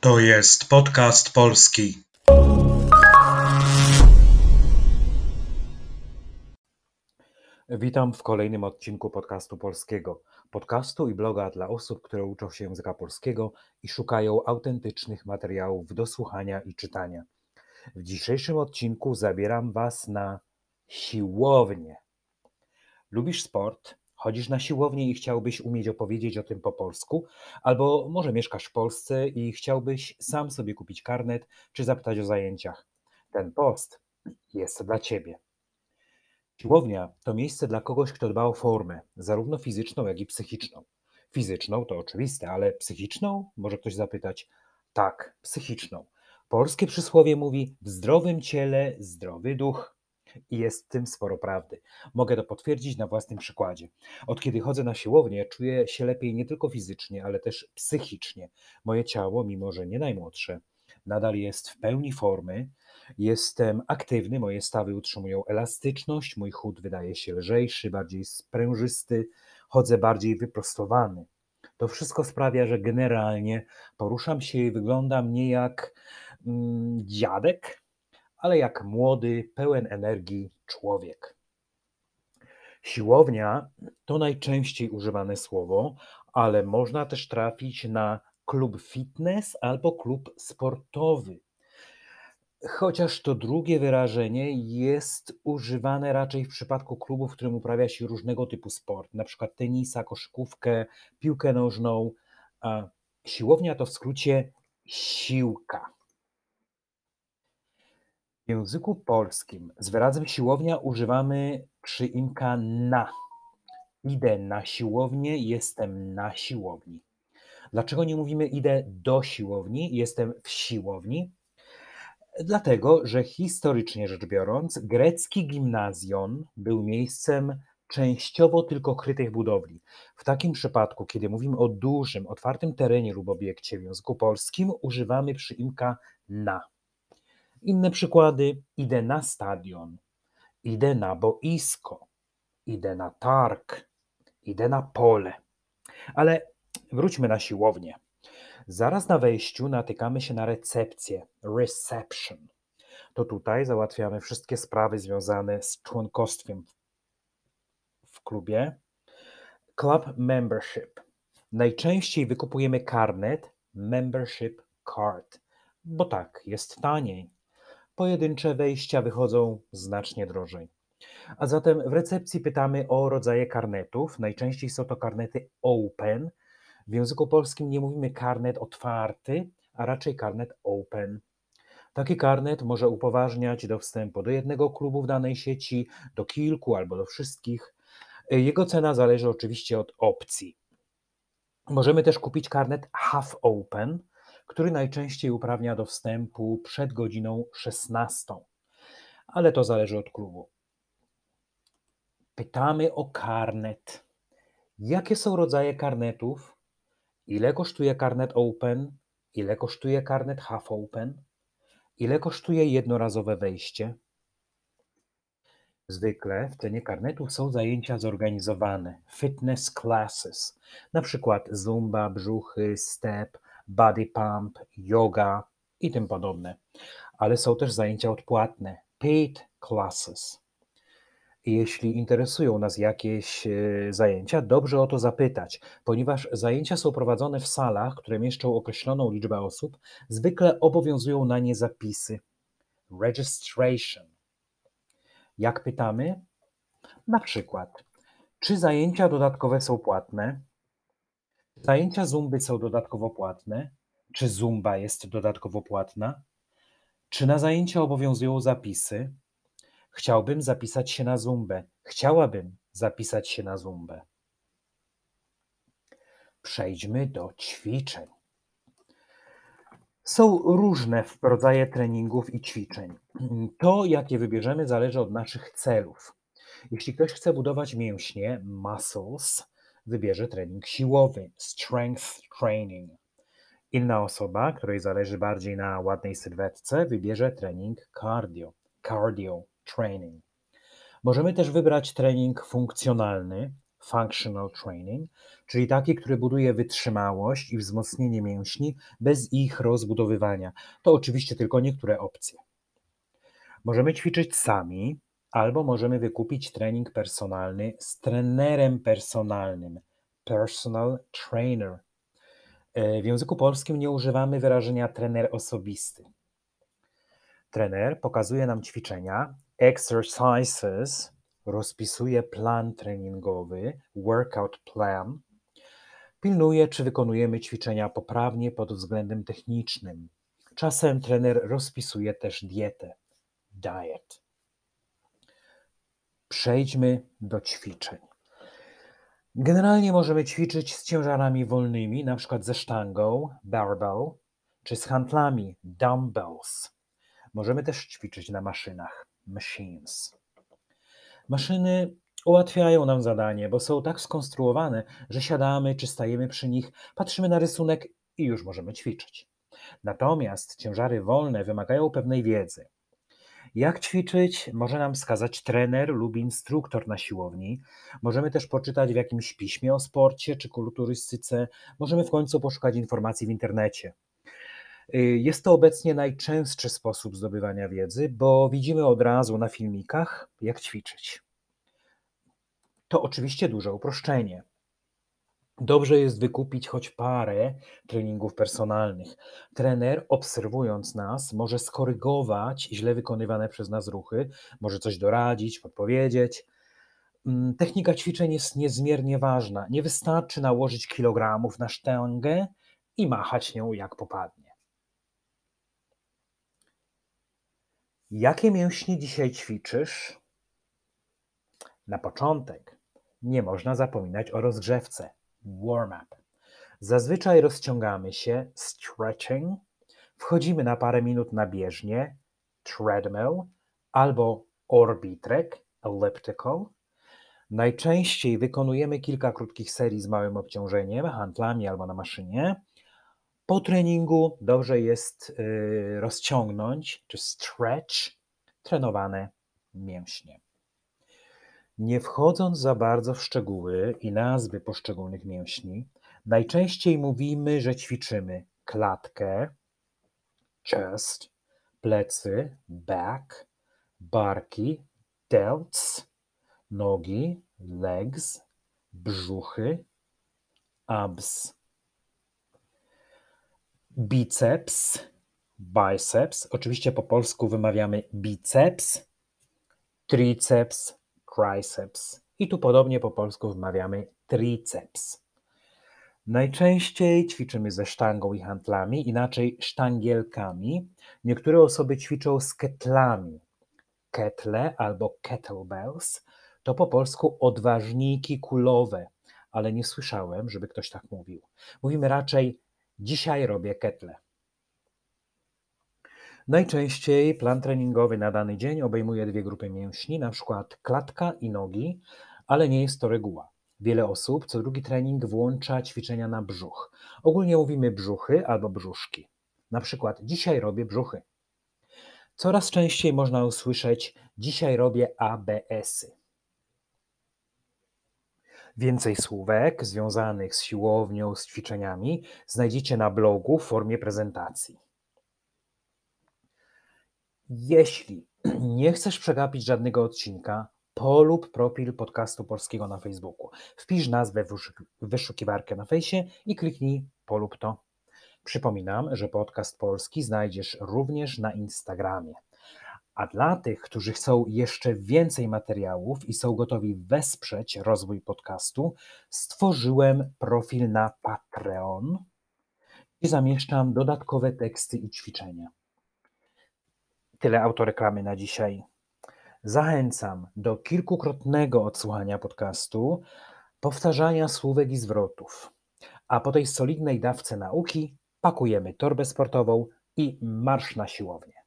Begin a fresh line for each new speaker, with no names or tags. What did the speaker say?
To jest podcast polski.
Witam w kolejnym odcinku podcastu polskiego. Podcastu i bloga dla osób, które uczą się języka polskiego i szukają autentycznych materiałów do słuchania i czytania. W dzisiejszym odcinku zabieram Was na siłownię. Lubisz sport? Chodzisz na siłownię i chciałbyś umieć opowiedzieć o tym po polsku, albo może mieszkasz w Polsce i chciałbyś sam sobie kupić karnet czy zapytać o zajęciach. Ten post jest dla Ciebie. Siłownia to miejsce dla kogoś, kto dba o formę, zarówno fizyczną, jak i psychiczną. Fizyczną to oczywiste, ale psychiczną? Może ktoś zapytać. Tak, psychiczną. Polskie przysłowie mówi: w zdrowym ciele zdrowy duch. I jest w tym sporo prawdy. Mogę to potwierdzić na własnym przykładzie. Od kiedy chodzę na siłownię, czuję się lepiej nie tylko fizycznie, ale też psychicznie. Moje ciało, mimo że nie najmłodsze, nadal jest w pełni formy. Jestem aktywny, moje stawy utrzymują elastyczność, mój chód wydaje się lżejszy, bardziej sprężysty, chodzę bardziej wyprostowany. To wszystko sprawia, że generalnie poruszam się i wyglądam nie jak mm, dziadek, ale jak młody, pełen energii człowiek. Siłownia to najczęściej używane słowo, ale można też trafić na klub fitness albo klub sportowy. Chociaż to drugie wyrażenie jest używane raczej w przypadku klubu, w którym uprawia się różnego typu sport, na przykład tenisa, koszykówkę, piłkę nożną. A siłownia to w skrócie siłka. W języku polskim z wyrazem siłownia używamy przyimka na. Idę na siłownię, jestem na siłowni. Dlaczego nie mówimy idę do siłowni, jestem w siłowni? Dlatego, że historycznie rzecz biorąc, grecki gimnazjon był miejscem częściowo tylko krytych budowli. W takim przypadku, kiedy mówimy o dużym, otwartym terenie lub obiekcie w języku polskim, używamy przyimka na. Inne przykłady: idę na stadion, idę na boisko, idę na targ, idę na pole. Ale wróćmy na siłownię. Zaraz na wejściu natykamy się na recepcję, reception. To tutaj załatwiamy wszystkie sprawy związane z członkostwem w klubie. Club membership. Najczęściej wykupujemy karnet membership card, bo tak, jest taniej. Pojedyncze wejścia wychodzą znacznie drożej. A zatem w recepcji pytamy o rodzaje karnetów. Najczęściej są to karnety open. W języku polskim nie mówimy karnet otwarty, a raczej karnet open. Taki karnet może upoważniać do wstępu do jednego klubu w danej sieci, do kilku albo do wszystkich. Jego cena zależy oczywiście od opcji. Możemy też kupić karnet half open, który najczęściej uprawnia do wstępu przed godziną 16, ale to zależy od klubu. Pytamy o karnet. Jakie są rodzaje karnetów? Ile kosztuje karnet Open? Ile kosztuje karnet Half Open? Ile kosztuje jednorazowe wejście? Zwykle w cenie karnetów są zajęcia zorganizowane, fitness classes, na przykład zumba, brzuchy, step, body pump, yoga i tym podobne. Ale są też zajęcia odpłatne, paid classes. Jeśli interesują nas jakieś e, zajęcia, dobrze o to zapytać, ponieważ zajęcia są prowadzone w salach, które mieszczą określoną liczbę osób, zwykle obowiązują na nie zapisy. Registration. Jak pytamy? Na przykład, czy zajęcia dodatkowe są płatne? Zajęcia zumby są dodatkowo płatne? Czy zumba jest dodatkowo płatna? Czy na zajęcia obowiązują zapisy? Chciałbym zapisać się na zumbę. Chciałabym zapisać się na zumbę. Przejdźmy do ćwiczeń. Są różne rodzaje treningów i ćwiczeń. To, jakie wybierzemy, zależy od naszych celów. Jeśli ktoś chce budować mięśnie, muscles, wybierze trening siłowy, strength training. Inna osoba, której zależy bardziej na ładnej sylwetce, wybierze trening cardio, cardio training. Możemy też wybrać trening funkcjonalny, functional training, czyli taki, który buduje wytrzymałość i wzmocnienie mięśni bez ich rozbudowywania. To oczywiście tylko niektóre opcje. Możemy ćwiczyć sami, albo możemy wykupić trening personalny z trenerem personalnym, personal trainer. E, w języku polskim nie używamy wyrażenia trener osobisty. Trener pokazuje nam ćwiczenia, exercises, rozpisuje plan treningowy, workout plan, pilnuje, czy wykonujemy ćwiczenia poprawnie pod względem technicznym. Czasem trener rozpisuje też dietę, diet. Przejdźmy do ćwiczeń. Generalnie możemy ćwiczyć z ciężarami wolnymi, na przykład ze sztangą, barbell, czy z handlami, dumbbells. Możemy też ćwiczyć na maszynach, machines. Maszyny ułatwiają nam zadanie, bo są tak skonstruowane, że siadamy czy stajemy przy nich, patrzymy na rysunek i już możemy ćwiczyć. Natomiast ciężary wolne wymagają pewnej wiedzy. Jak ćwiczyć, może nam wskazać trener lub instruktor na siłowni. Możemy też poczytać w jakimś piśmie o sporcie czy kulturystyce. Możemy w końcu poszukać informacji w internecie. Y, jest to obecnie najczęstszy sposób zdobywania wiedzy, bo widzimy od razu na filmikach, jak ćwiczyć. To oczywiście duże uproszczenie. Dobrze jest wykupić choć parę treningów personalnych. Trener, obserwując nas, może skorygować źle wykonywane przez nas ruchy, może coś doradzić, podpowiedzieć. Mm, technika ćwiczeń jest niezmiernie ważna. Nie wystarczy nałożyć kilogramów na sztangę i machać nią jak popadnie. Jakie mięśnie dzisiaj ćwiczysz? Na początek nie można zapominać o rozgrzewce warm-up. Zazwyczaj rozciągamy się stretching, wchodzimy na parę minut na bieżnię treadmill albo orbitrek elliptical. Najczęściej wykonujemy kilka krótkich serii z małym obciążeniem, handlami albo na maszynie. Po treningu dobrze jest yy, rozciągnąć czy stretch trenowane mięśnie. Nie wchodząc za bardzo w szczegóły i nazwy poszczególnych mięśni, najczęściej mówimy, że ćwiczymy klatkę, chest, plecy, back, barki, delts, nogi, legs, brzuchy, abs, biceps, biceps. Oczywiście po polsku wymawiamy biceps, triceps, triceps. I tu podobnie po polsku wymawiamy triceps. Najczęściej ćwiczymy ze sztangą i handlami, inaczej sztangielkami. Niektóre osoby ćwiczą z ketlami. Ketle albo kettlebells to po polsku odważniki kulowe, ale nie słyszałem, żeby ktoś tak mówił. Mówimy raczej dzisiaj robię ketle. Najczęściej plan treningowy na dany dzień obejmuje dwie grupy mięśni, na przykład klatka i nogi, ale nie jest to reguła. Wiele osób co drugi trening włącza ćwiczenia na brzuch. Ogólnie mówimy brzuchy albo brzuszki. Na przykład dzisiaj robię brzuchy. Coraz częściej można usłyszeć dzisiaj robię ABS-y. Więcej słówek związanych z siłownią, z ćwiczeniami znajdziecie na blogu w formie prezentacji. Jeśli nie chcesz przegapić żadnego odcinka, polub profil podcastu polskiego na Facebooku. Wpisz nazwę w wyszukiwarkę na fejsie i kliknij polub to. Przypominam, że podcast polski znajdziesz również na Instagramie. A dla tych, którzy chcą jeszcze więcej materiałów i są gotowi wesprzeć rozwój podcastu, stworzyłem profil na Patreon i zamieszczam dodatkowe teksty i ćwiczenia. Tyle autoreklamy na dzisiaj. Zachęcam do kilkukrotnego odsłuchania podcastu, powtarzania słówek i zwrotów. A po tej solidnej dawce nauki pakujemy torbę sportową i marsz na siłownię.